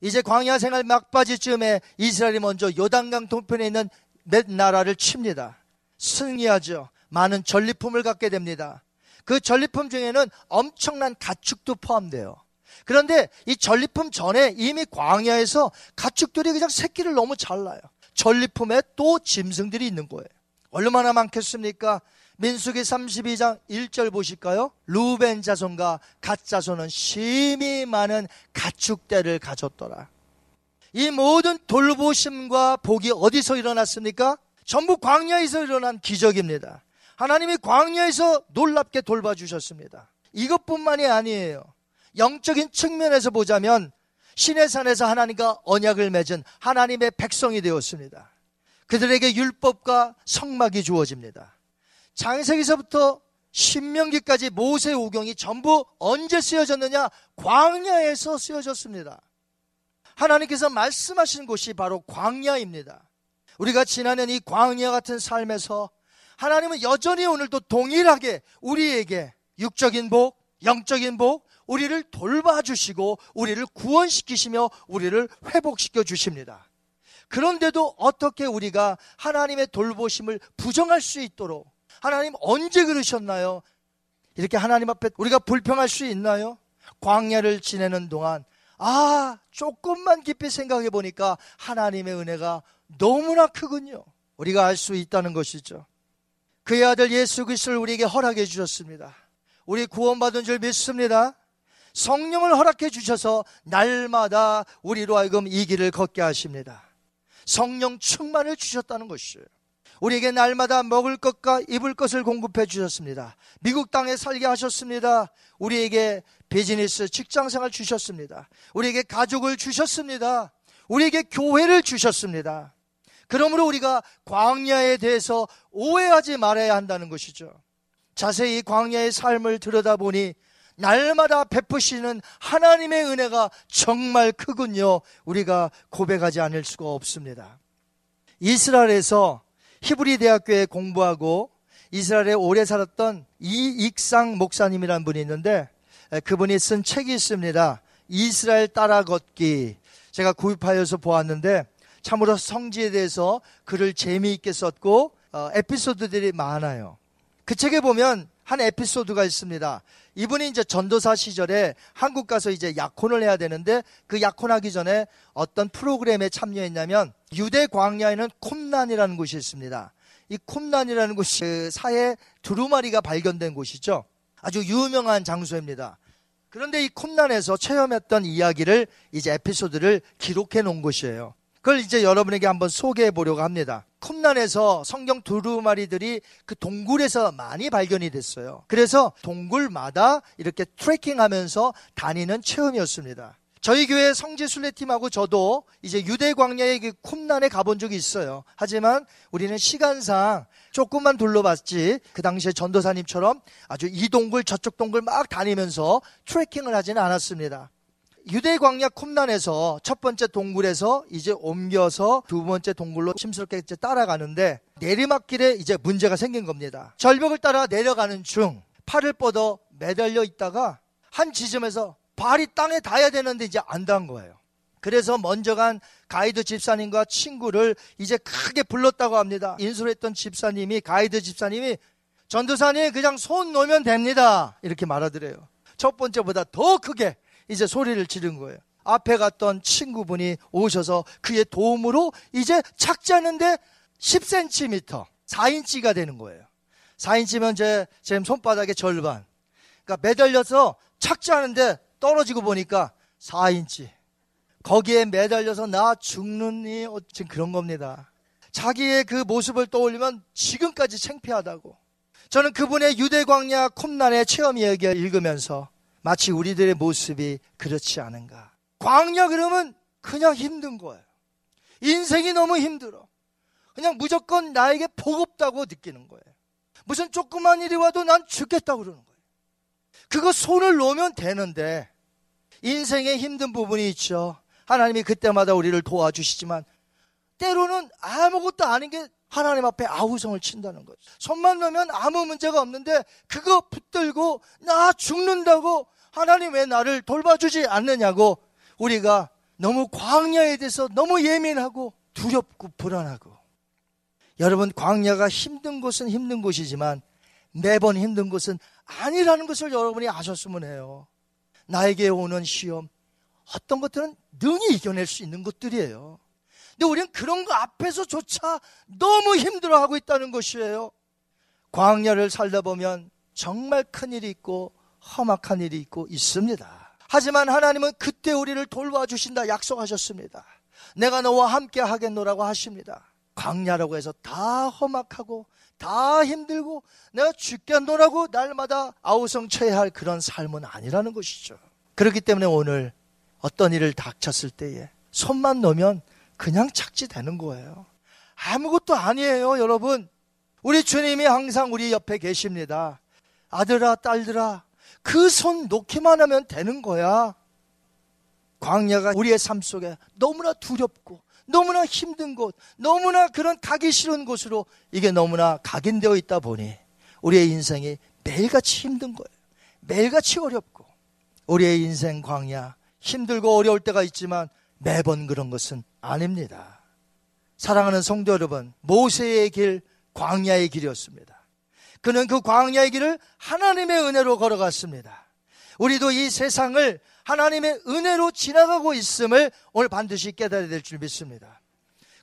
이제 광야 생활 막바지쯤에 이스라엘이 먼저 요단강 동편에 있는 몇 나라를 칩니다. 승리하죠. 많은 전리품을 갖게 됩니다. 그 전리품 중에는 엄청난 가축도 포함돼요. 그런데 이 전리품 전에 이미 광야에서 가축들이 그냥 새끼를 너무 잘 낳아요. 전리품에 또 짐승들이 있는 거예요. 얼마나 많겠습니까? 민수기 32장 1절 보실까요? 루벤 자손과 갓 자손은 심히 많은 가축대를 가졌더라. 이 모든 돌보심과 복이 어디서 일어났습니까? 전부 광야에서 일어난 기적입니다. 하나님이 광야에서 놀랍게 돌봐주셨습니다. 이것뿐만이 아니에요. 영적인 측면에서 보자면 신의 산에서 하나님과 언약을 맺은 하나님의 백성이 되었습니다. 그들에게 율법과 성막이 주어집니다. 장세기서부터 신명기까지 모세 오경이 전부 언제 쓰여졌느냐? 광야에서 쓰여졌습니다. 하나님께서 말씀하신 곳이 바로 광야입니다. 우리가 지나는 이 광야 같은 삶에서 하나님은 여전히 오늘도 동일하게 우리에게 육적인 복, 영적인 복, 우리를 돌봐주시고 우리를 구원시키시며 우리를 회복시켜 주십니다. 그런데도 어떻게 우리가 하나님의 돌보심을 부정할 수 있도록 하나님 언제 그러셨나요? 이렇게 하나님 앞에 우리가 불평할 수 있나요? 광야를 지내는 동안 아 조금만 깊이 생각해 보니까 하나님의 은혜가 너무나 크군요. 우리가 알 수 있다는 것이죠. 그의 아들 예수 그리스도를 우리에게 허락해 주셨습니다. 우리 구원받은 줄 믿습니다. 성령을 허락해 주셔서 날마다 우리로 하여금 이 길을 걷게 하십니다. 성령 충만을 주셨다는 것이에요. 우리에게 날마다 먹을 것과 입을 것을 공급해 주셨습니다. 미국 땅에 살게 하셨습니다. 우리에게 비즈니스 직장 생활 주셨습니다. 우리에게 가족을 주셨습니다. 우리에게 교회를 주셨습니다. 그러므로 우리가 광야에 대해서 오해하지 말아야 한다는 것이죠. 자세히 광야의 삶을 들여다보니 날마다 베푸시는 하나님의 은혜가 정말 크군요. 우리가 고백하지 않을 수가 없습니다. 이스라엘에서 히브리 대학교에 공부하고 이스라엘에 오래 살았던 이익상 목사님이라는 분이 있는데 그분이 쓴 책이 있습니다. 이스라엘 따라 걷기. 제가 구입하여서 보았는데 참으로 성지에 대해서 글을 재미있게 썼고 어, 에피소드들이 많아요. 그 책에 보면 한 에피소드가 있습니다. 이분이 이제 전도사 시절에 한국 가서 이제 약혼을 해야 되는데 그 약혼하기 전에 어떤 프로그램에 참여했냐면 유대 광야에는 콤난이라는 곳이 있습니다. 이 콤난이라는 곳이 그 사해 두루마리가 발견된 곳이죠. 아주 유명한 장소입니다. 그런데 이 콤난에서 체험했던 이야기를 이제 에피소드를 기록해 놓은 곳이에요. 그걸 이제 여러분에게 한번 소개해 보려고 합니다. 쿰난에서 성경 두루마리들이 그 동굴에서 많이 발견이 됐어요. 그래서 동굴마다 이렇게 트레킹 하면서 다니는 체험이었습니다. 저희 교회 성지 순례팀하고 저도 이제 유대 광야의 그 쿰난에 가본 적이 있어요. 하지만 우리는 시간상 조금만 둘러봤지 그 당시에 전도사님처럼 아주 이 동굴 저쪽 동굴 막 다니면서 트레킹을 하지는 않았습니다. 유대 광야 쿰난에서 첫 번째 동굴에서 이제 옮겨서 두 번째 동굴로 심스럽게 이제 따라가는데 내리막길에 이제 문제가 생긴 겁니다. 절벽을 따라 내려가는 중 팔을 뻗어 매달려 있다가 한 지점에서 발이 땅에 닿아야 되는데 이제 안 닿은 거예요. 그래서 먼저 간 가이드 집사님과 친구를 이제 크게 불렀다고 합니다. 인솔했던 집사님이 가이드 집사님이 전도사님 그냥 손 놓으면 됩니다. 이렇게 말하더래요. 첫 번째보다 더 크게 이제 소리를 지른 거예요. 앞에 갔던 친구분이 오셔서 그의 도움으로 이제 착지하는데 10cm, 4인치가 되는 거예요. 4인치면 제, 제 손바닥의 절반. 그러니까 매달려서 착지하는데 떨어지고 보니까 4인치. 거기에 매달려서 나 죽느니 지금 그런 겁니다. 자기의 그 모습을 떠올리면 지금까지 창피하다고. 저는 그분의 유대광야 콤난의 체험 이야기를 읽으면서 마치 우리들의 모습이 그렇지 않은가. 광야 그러면 그냥 힘든 거예요. 인생이 너무 힘들어. 그냥 무조건 나에게 복 없다고 느끼는 거예요. 무슨 조그만 일이 와도 난 죽겠다고 그러는 거예요. 그거 손을 놓으면 되는데 인생에 힘든 부분이 있죠. 하나님이 그때마다 우리를 도와주시지만 때로는 아무것도 아닌 게 하나님 앞에 아우성을 친다는 거죠. 손만 놓으면 아무 문제가 없는데 그거 붙들고 나 죽는다고 하나님 왜 나를 돌봐주지 않느냐고 우리가 너무 광야에 대해서 너무 예민하고 두렵고 불안하고 여러분 광야가 힘든 곳은 힘든 곳이지만 매번 힘든 곳은 아니라는 것을 여러분이 아셨으면 해요. 나에게 오는 시험 어떤 것들은 능히 이겨낼 수 있는 것들이에요. 근데 우리는 그런 거 앞에서조차 너무 힘들어하고 있다는 것이에요. 광야를 살다 보면 정말 큰 일이 있고 험악한 일이 있고 있습니다. 하지만 하나님은 그때 우리를 돌봐주신다 약속하셨습니다. 내가 너와 함께 하겠노라고 하십니다. 광야라고 해서 다 험악하고 다 힘들고 내가 죽겠노라고 날마다 아우성쳐야 할 그런 삶은 아니라는 것이죠. 그렇기 때문에 오늘 어떤 일을 닥쳤을 때에 손만 놓으면 그냥 착지되는 거예요. 아무것도 아니에요, 여러분. 우리 주님이 항상 우리 옆에 계십니다. 아들아, 딸들아, 그 손 놓기만 하면 되는 거야. 광야가 우리의 삶 속에 너무나 두렵고, 너무나 힘든 곳, 너무나 그런 가기 싫은 곳으로 이게 너무나 각인되어 있다 보니 우리의 인생이 매일같이 힘든 거예요. 매일같이 어렵고, 우리의 인생 광야, 힘들고 어려울 때가 있지만 매번 그런 것은 아닙니다. 사랑하는 성도 여러분, 모세의 길, 광야의 길이었습니다. 그는 그 광야의 길을 하나님의 은혜로 걸어갔습니다. 우리도 이 세상을 하나님의 은혜로 지나가고 있음을 오늘 반드시 깨달아야 될 줄 믿습니다.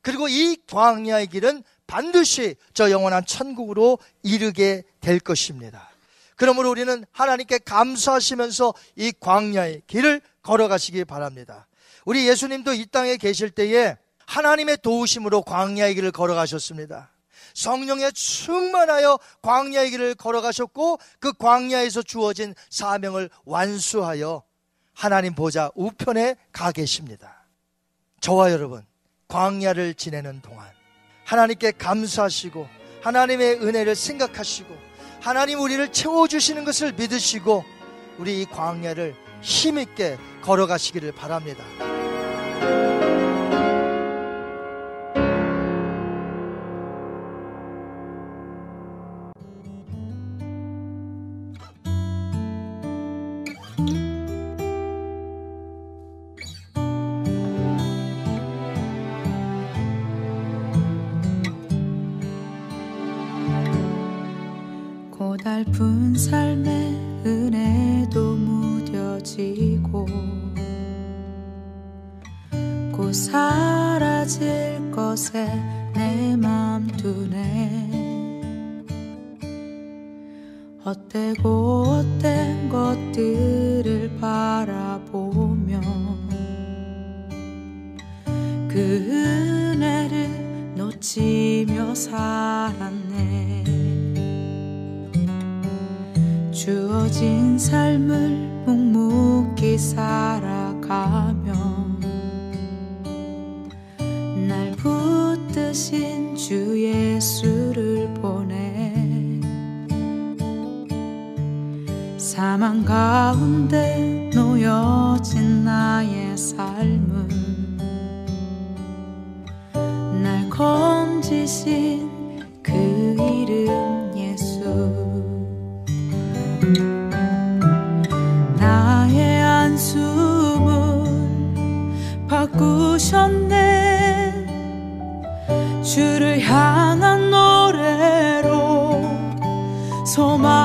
그리고 이 광야의 길은 반드시 저 영원한 천국으로 이르게 될 것입니다. 그러므로 우리는 하나님께 감사하시면서 이 광야의 길을 걸어가시기 바랍니다. 우리 예수님도 이 땅에 계실 때에 하나님의 도우심으로 광야의 길을 걸어가셨습니다. 성령에 충만하여 광야의 길을 걸어가셨고 그 광야에서 주어진 사명을 완수하여 하나님 보좌 우편에 가 계십니다. 저와 여러분, 광야를 지내는 동안 하나님께 감사하시고 하나님의 은혜를 생각하시고 하나님 우리를 채워주시는 것을 믿으시고 우리 이 광야를 힘있게 걸어가시기를 바랍니다. 고달픈 삶의 은혜 사라질 것에 내 맘 두네. 헛되고 헛된 것들을 바라보며 그 은혜를 놓치며 살았네. 주어진 삶을 묵묵히 살아 사망 가운데 놓여진 나의 삶은 날 건지신 그 이름 예수. 나의 안숨을 바꾸셨네. 주를 향한 노래로 소망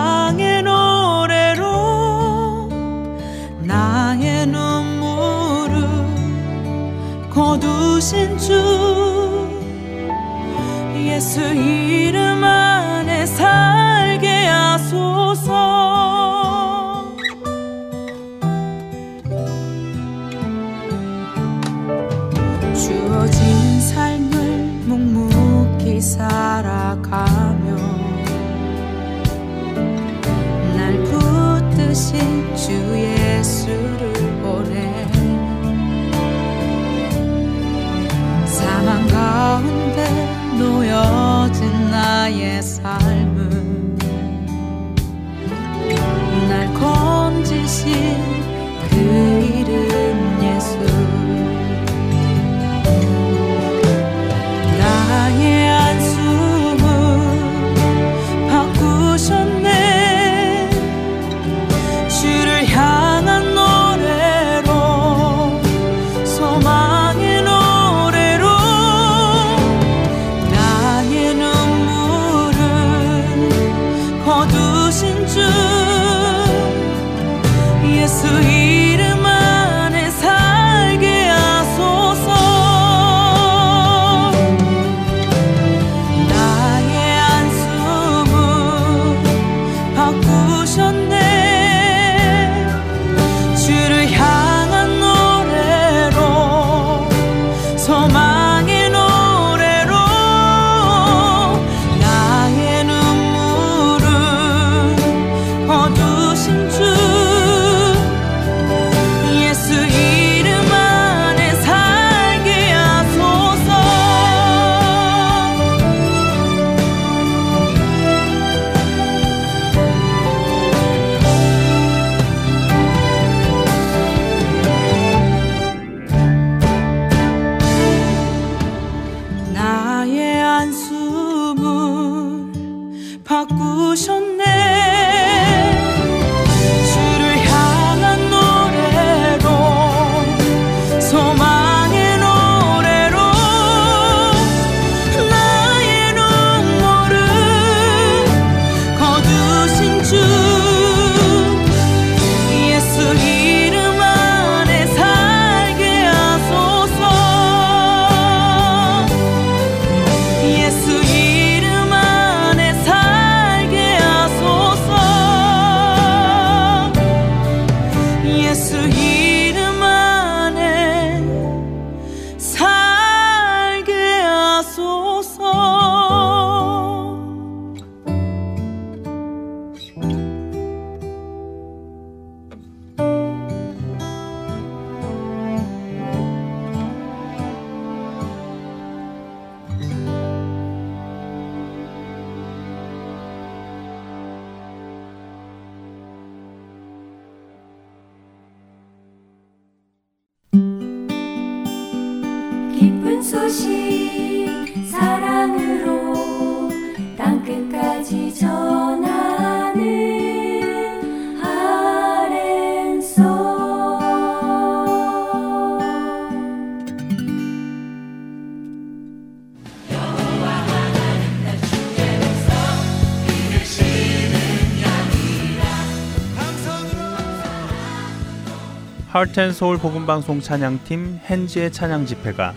하트앤 서울 복음방송 찬양팀 hen지의 찬양 집회가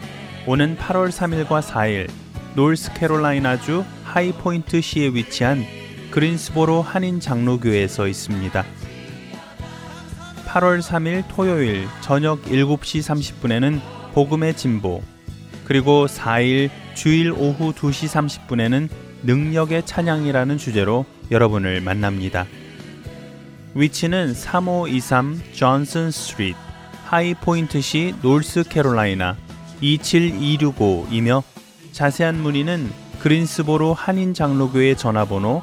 오는 8월 3일과 4일 노스캐롤라이나주 하이포인트 시에 위치한 그린스보로 한인 장로교회에서 있습니다. 8월 3일 토요일 저녁 7시 30분에는 복음의 진보, 그리고 4일 주일 오후 2시 30분에는 능력의 찬양이라는 주제로 여러분을 만납니다. 위치는 3523 Johnson Street, 하이포인트시 노스캐롤라이나 27265이며 자세한 문의는 그린스보로 한인 장로교회 전화번호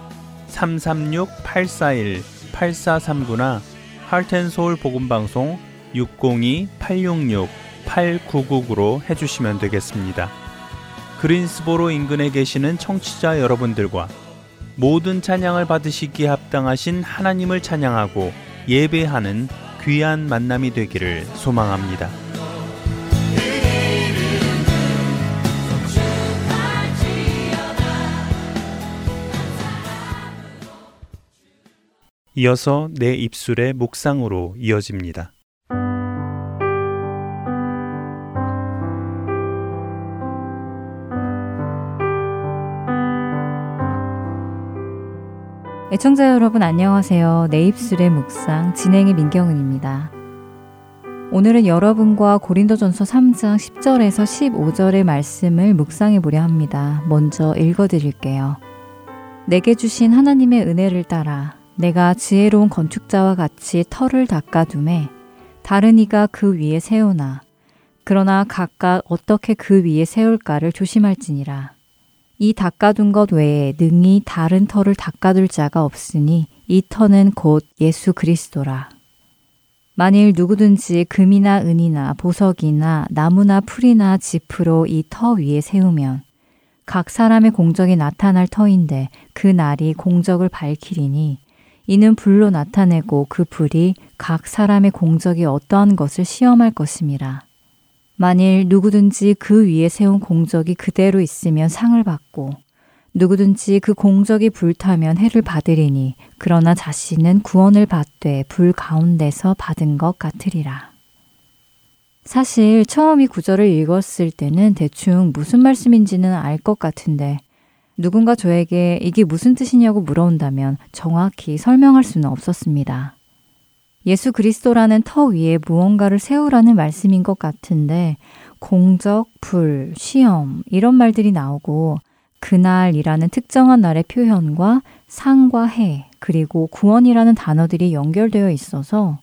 336-841-8439나 Heart and Soul 복음방송 602-866-8999로 해주시면 되겠습니다. 그린스보로 인근에 계시는 청취자 여러분들과 모든 찬양을 받으시기에 합당하신 하나님을 찬양하고 예배하는 귀한 만남이 되기를 소망합니다. 이어서 내 입술의 묵상으로 이어집니다. 애청자 여러분 안녕하세요. 내 입술의 묵상 진행의 민경은입니다. 오늘은 여러분과 고린도전서 3장 10절에서 15절의 말씀을 묵상해 보려 합니다. 먼저 읽어 드릴게요. 내게 주신 하나님의 은혜를 따라 내가 지혜로운 건축자와 같이 터를 닦아둠에 다른 이가 그 위에 세우나 그러나 각각 어떻게 그 위에 세울까를 조심할지니라. 이 닦아둔 것 외에 능히 다른 터를 닦아둘 자가 없으니 이 터는 곧 예수 그리스도라. 만일 누구든지 금이나 은이나 보석이나 나무나 풀이나 짚으로 이 터 위에 세우면 각 사람의 공적이 나타날 터인데 그 날이 공적을 밝히리니 이는 불로 나타내고 그 불이 각 사람의 공적이 어떠한 것을 시험할 것임이라. 만일 누구든지 그 위에 세운 공적이 그대로 있으면 상을 받고 누구든지 그 공적이 불타면 해를 받으리니 그러나 자신은 구원을 받되 불 가운데서 받은 것 같으리라. 사실 처음 이 구절을 읽었을 때는 대충 무슨 말씀인지는 알 것 같은데 누군가 저에게 이게 무슨 뜻이냐고 물어온다면 정확히 설명할 수는 없었습니다. 예수 그리스도라는 터 위에 무언가를 세우라는 말씀인 것 같은데 공적, 불, 시험 이런 말들이 나오고 그날이라는 특정한 날의 표현과 상과 해 그리고 구원이라는 단어들이 연결되어 있어서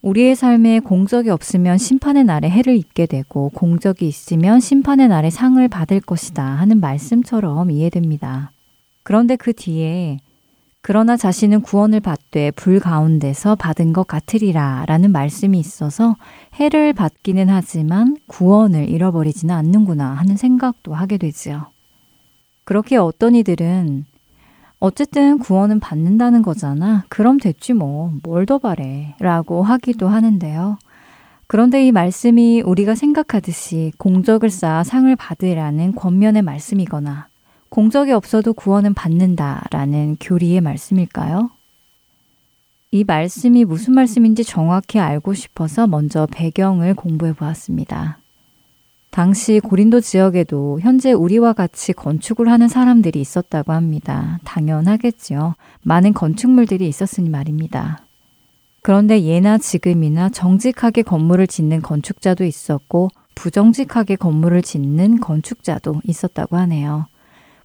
우리의 삶에 공적이 없으면 심판의 날에 해를 입게 되고 공적이 있으면 심판의 날에 상을 받을 것이다 하는 말씀처럼 이해됩니다. 그런데 그 뒤에 그러나 자신은 구원을 받되 불 가운데서 받은 것 같으리라 라는 말씀이 있어서 해를 받기는 하지만 구원을 잃어버리지는 않는구나 하는 생각도 하게 되지요. 그렇게 어떤 이들은 어쨌든 구원은 받는다는 거잖아. 그럼 됐지 뭐. 뭘 더 바래. 라고 하기도 하는데요. 그런데 이 말씀이 우리가 생각하듯이 공적을 쌓아 상을 받으라는 권면의 말씀이거나 공적이 없어도 구원은 받는다라는 교리의 말씀일까요? 이 말씀이 무슨 말씀인지 정확히 알고 싶어서 먼저 배경을 공부해 보았습니다. 당시 고린도 지역에도 현재 우리와 같이 건축을 하는 사람들이 있었다고 합니다. 당연하겠지요. 많은 건축물들이 있었으니 말입니다. 그런데 예나 지금이나 정직하게 건물을 짓는 건축자도 있었고 부정직하게 건물을 짓는 건축자도 있었다고 하네요.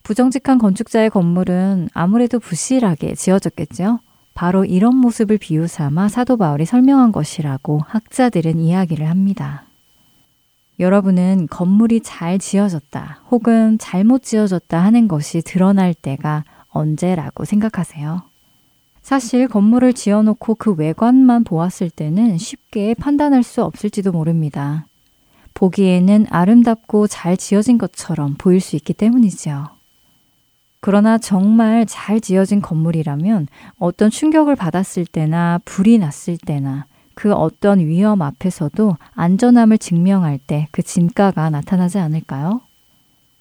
부정직한 건축자의 건물은 아무래도 부실하게 지어졌겠죠. 바로 이런 모습을 비유 삼아 사도 바울이 설명한 것이라고 학자들은 이야기를 합니다. 여러분은 건물이 잘 지어졌다 혹은 잘못 지어졌다 하는 것이 드러날 때가 언제라고 생각하세요? 사실 건물을 지어놓고 그 외관만 보았을 때는 쉽게 판단할 수 없을지도 모릅니다. 보기에는 아름답고 잘 지어진 것처럼 보일 수 있기 때문이지요. 그러나 정말 잘 지어진 건물이라면 어떤 충격을 받았을 때나 불이 났을 때나 그 어떤 위험 앞에서도 안전함을 증명할 때 그 진가가 나타나지 않을까요?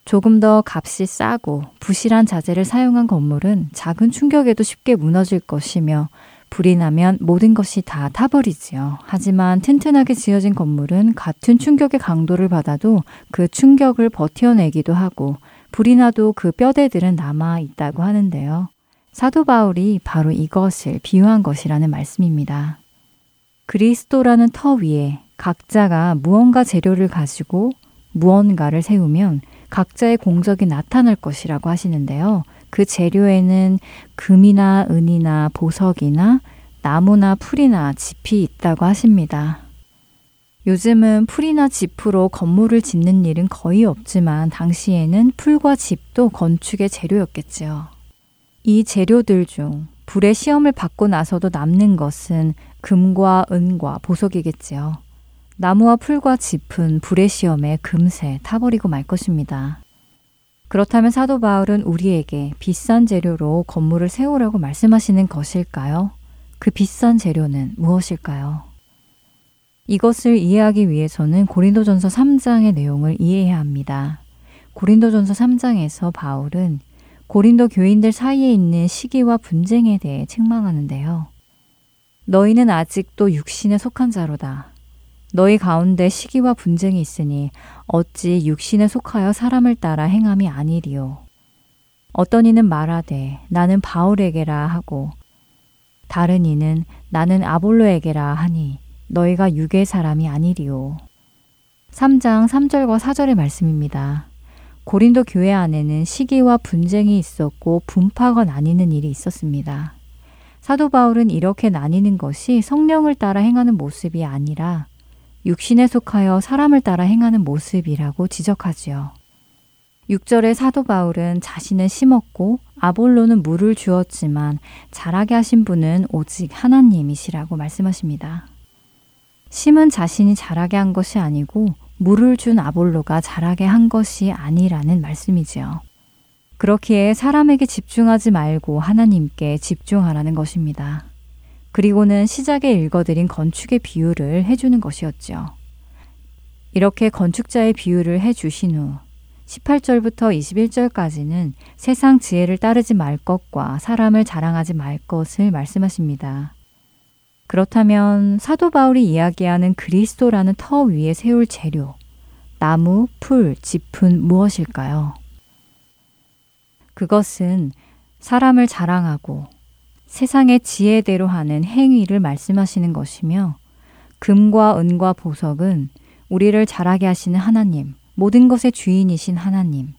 조금 더 값이 싸고 부실한 자재를 사용한 건물은 작은 충격에도 쉽게 무너질 것이며 불이 나면 모든 것이 다 타버리지요. 하지만 튼튼하게 지어진 건물은 같은 충격의 강도를 받아도 그 충격을 버텨내기도 하고 불이 나도 그 뼈대들은 남아 있다고 하는데요. 사도 바울이 바로 이것을 비유한 것이라는 말씀입니다. 그리스도라는 터 위에 각자가 무언가 재료를 가지고 무언가를 세우면 각자의 공적이 나타날 것이라고 하시는데요. 그 재료에는 금이나 은이나 보석이나 나무나 풀이나 짚이 있다고 하십니다. 요즘은 풀이나 짚으로 건물을 짓는 일은 거의 없지만 당시에는 풀과 짚도 건축의 재료였겠지요. 이 재료들 중 불의 시험을 받고 나서도 남는 것은 금과 은과 보석이겠지요. 나무와 풀과 짚은 불의 시험에 금세 타버리고 말 것입니다. 그렇다면 사도 바울은 우리에게 비싼 재료로 건물을 세우라고 말씀하시는 것일까요? 그 비싼 재료는 무엇일까요? 이것을 이해하기 위해서는 고린도전서 3장의 내용을 이해해야 합니다. 고린도전서 3장에서 바울은 고린도 교인들 사이에 있는 시기와 분쟁에 대해 책망하는데요. 너희는 아직도 육신에 속한 자로다. 너희 가운데 시기와 분쟁이 있으니 어찌 육신에 속하여 사람을 따라 행함이 아니리요. 어떤 이는 말하되 나는 바울에게라 하고 다른 이는 나는 아볼로에게라 하니 너희가 육의 사람이 아니리요. 3장 3절과 4절의 말씀입니다. 고린도 교회 안에는 시기와 분쟁이 있었고 분파가 나뉘는 일이 있었습니다. 사도 바울은 이렇게 나뉘는 것이 성령을 따라 행하는 모습이 아니라 육신에 속하여 사람을 따라 행하는 모습이라고 지적하지요. 6절에 사도 바울은 자신은 심었고 아볼로는 물을 주었지만 자라게 하신 분은 오직 하나님이시라고 말씀하십니다. 심은 자신이 자라게 한 것이 아니고 물을 준 아볼로가 자라게 한 것이 아니라는 말씀이지요. 그렇기에 사람에게 집중하지 말고 하나님께 집중하라는 것입니다. 그리고는 시작에 읽어드린 건축의 비유를 해주는 것이었죠. 이렇게 건축자의 비유를 해주신 후 18절부터 21절까지는 세상 지혜를 따르지 말 것과 사람을 자랑하지 말 것을 말씀하십니다. 그렇다면 사도 바울이 이야기하는 그리스도라는 터 위에 세울 재료, 나무, 풀, 짚은 무엇일까요? 그것은 사람을 자랑하고 세상의 지혜대로 하는 행위를 말씀하시는 것이며 금과 은과 보석은 우리를 자라게 하시는 하나님, 모든 것의 주인이신 하나님,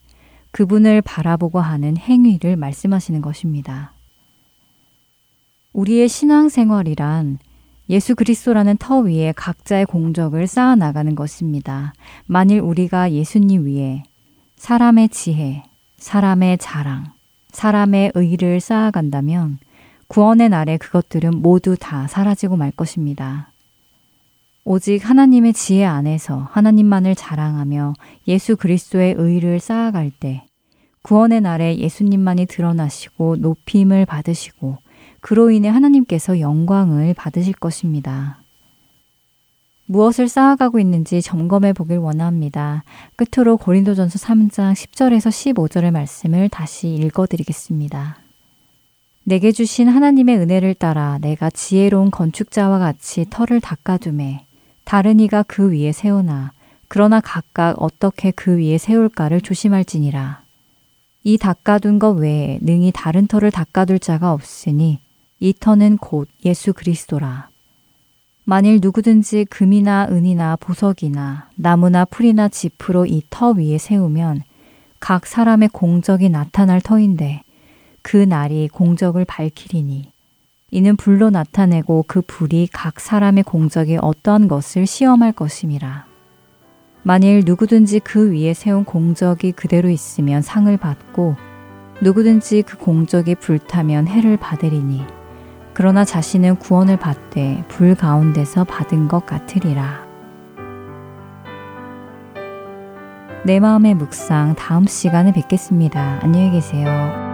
그분을 바라보고 하는 행위를 말씀하시는 것입니다. 우리의 신앙생활이란 예수 그리스도라는 터 위에 각자의 공적을 쌓아 나가는 것입니다. 만일 우리가 예수님 위에 사람의 지혜, 사람의 자랑, 사람의 의를 쌓아간다면 구원의 날에 그것들은 모두 다 사라지고 말 것입니다. 오직 하나님의 지혜 안에서 하나님만을 자랑하며 예수 그리스도의 의를 쌓아갈 때 구원의 날에 예수님만이 드러나시고 높임을 받으시고 그로 인해 하나님께서 영광을 받으실 것입니다. 무엇을 쌓아가고 있는지 점검해 보길 원합니다. 끝으로 고린도전서 3장 10절에서 15절의 말씀을 다시 읽어 드리겠습니다. 내게 주신 하나님의 은혜를 따라 내가 지혜로운 건축자와 같이 터를 닦아둠에 다른 이가 그 위에 세우나 그러나 각각 어떻게 그 위에 세울까를 조심할지니라. 이 닦아둔 것 외에 능히 다른 터를 닦아둘 자가 없으니 이 터는 곧 예수 그리스도라. 만일 누구든지 금이나 은이나 보석이나 나무나 풀이나 짚으로 이 터 위에 세우면 각 사람의 공적이 나타날 터인데 그 날이 공적을 밝히리니 이는 불로 나타내고 그 불이 각 사람의 공적이 어떠한 것을 시험할 것임이라. 만일 누구든지 그 위에 세운 공적이 그대로 있으면 상을 받고 누구든지 그 공적이 불타면 해를 받으리니 그러나 자신은 구원을 받되 불 가운데서 받은 것 같으리라. 내 마음의 묵상 다음 시간에 뵙겠습니다. 안녕히 계세요.